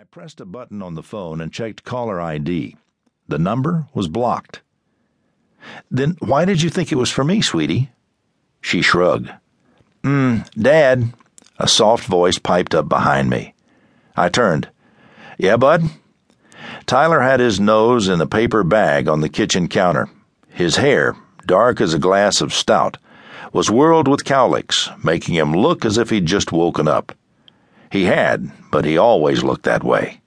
I pressed a button on the phone and checked caller ID. The number was blocked. Then why did you think it was for me, sweetie? She shrugged. Hmm, Dad. A soft voice piped up behind me. I turned. Yeah, Bud? Tyler had his nose in a paper bag on the kitchen counter. His hair, dark as a glass of stout, was whirled with cowlicks, making him look as if he'd just woken up. He had, but he always looked that way.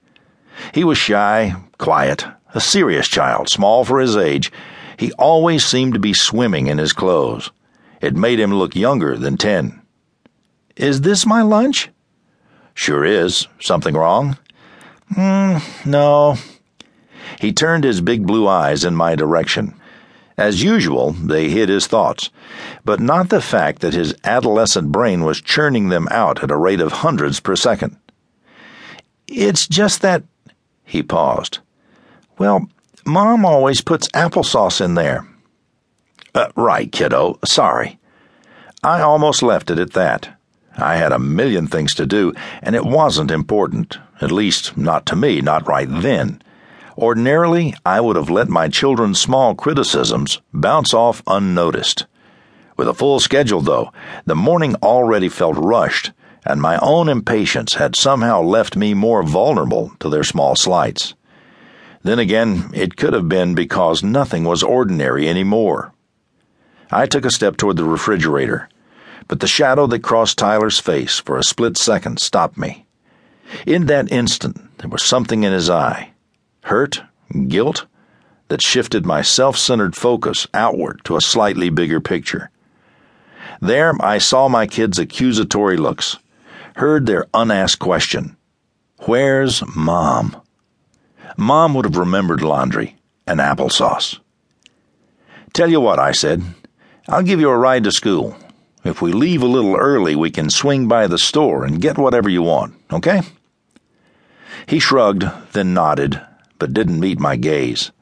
He was shy, quiet, a serious child, small for his age. He always seemed to be swimming in his clothes. It made him look younger than ten. Is this my lunch? Sure is. Something wrong? Hmm, no. He turned his big blue eyes in my direction. As usual, they hid his thoughts, but not the fact that his adolescent brain was churning them out at a rate of hundreds per second. It's just that. He paused. Well, Mom always puts applesauce in there. Uh, right, kiddo. Sorry. I almost left it at that. I had a million things to do, and it wasn't important, at least not to me, not right then. Ordinarily, I would have let my children's small criticisms bounce off unnoticed. With a full schedule, though, the morning already felt rushed, and my own impatience had somehow left me more vulnerable to their small slights. Then again, it could have been because nothing was ordinary anymore. I took a step toward the refrigerator, but the shadow that crossed Tyler's face for a split second stopped me. In that instant, there was something in his eye hurt, guilt, that shifted my self centered focus outward to a slightly bigger picture. There, I saw my kids' accusatory looks, heard their unasked question Where's Mom? Mom would have remembered laundry and applesauce. Tell you what, I said. I'll give you a ride to school. If we leave a little early, we can swing by the store and get whatever you want, okay? He shrugged, then nodded, but didn't meet my gaze.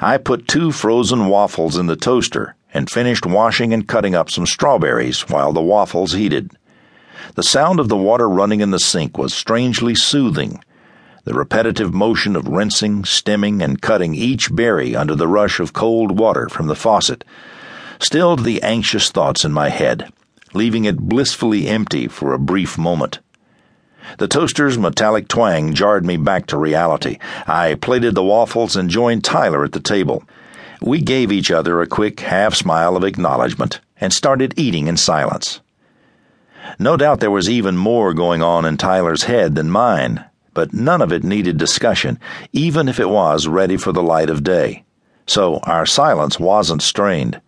I put two frozen waffles in the toaster and finished washing and cutting up some strawberries while the waffles heated. The sound of the water running in the sink was strangely soothing. The repetitive motion of rinsing, stemming, and cutting each berry under the rush of cold water from the faucet stilled the anxious thoughts in my head, leaving it blissfully empty for a brief moment. The toaster's metallic twang jarred me back to reality. I plated the waffles and joined Tyler at the table. We gave each other a quick half smile of acknowledgement and started eating in silence. No doubt there was even more going on in Tyler's head than mine, but none of it needed discussion, even if it was ready for the light of day. So our silence wasn't strained.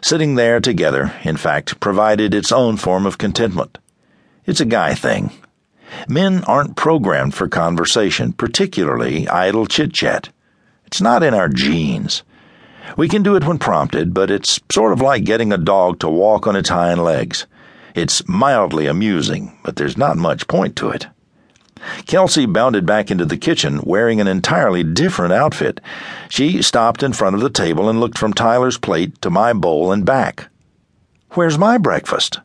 Sitting there together, in fact, provided its own form of contentment. It's a guy thing, Men aren't programmed for conversation, particularly idle chit chat. It's not in our genes. We can do it when prompted, but it's sort of like getting a dog to walk on its hind legs. It's mildly amusing, but there's not much point to it. Kelsey bounded back into the kitchen wearing an entirely different outfit. She stopped in front of the table and looked from Tyler's plate to my bowl and back. Where's my breakfast?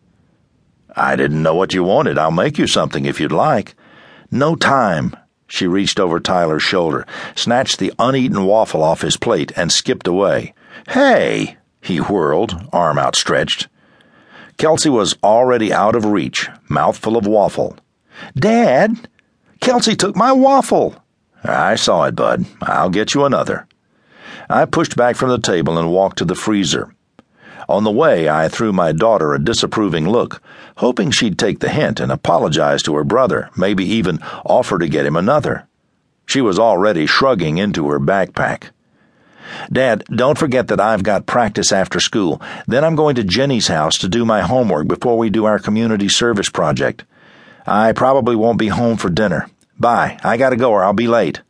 I didn't know what you wanted. I'll make you something if you'd like. No time. She reached over Tyler's shoulder, snatched the uneaten waffle off his plate, and skipped away. Hey! He whirled, arm outstretched. Kelsey was already out of reach, mouthful of waffle. Dad! Kelsey took my waffle! I saw it, Bud. I'll get you another. I pushed back from the table and walked to the freezer. On the way, I threw my daughter a disapproving look, hoping she'd take the hint and apologize to her brother, maybe even offer to get him another. She was already shrugging into her backpack. Dad, don't forget that I've got practice after school. Then I'm going to Jenny's house to do my homework before we do our community service project. I probably won't be home for dinner. Bye. I gotta go or I'll be late.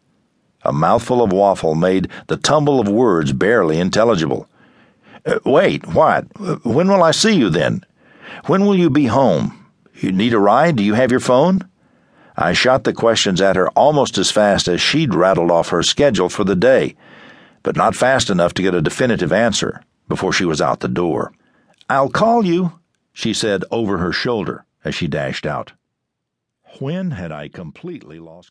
A mouthful of waffle made the tumble of words barely intelligible. Uh, wait, what? When will I see you then? When will you be home? You need a ride? Do you have your phone? I shot the questions at her almost as fast as she'd rattled off her schedule for the day, but not fast enough to get a definitive answer before she was out the door. I'll call you, she said over her shoulder as she dashed out. When had I completely lost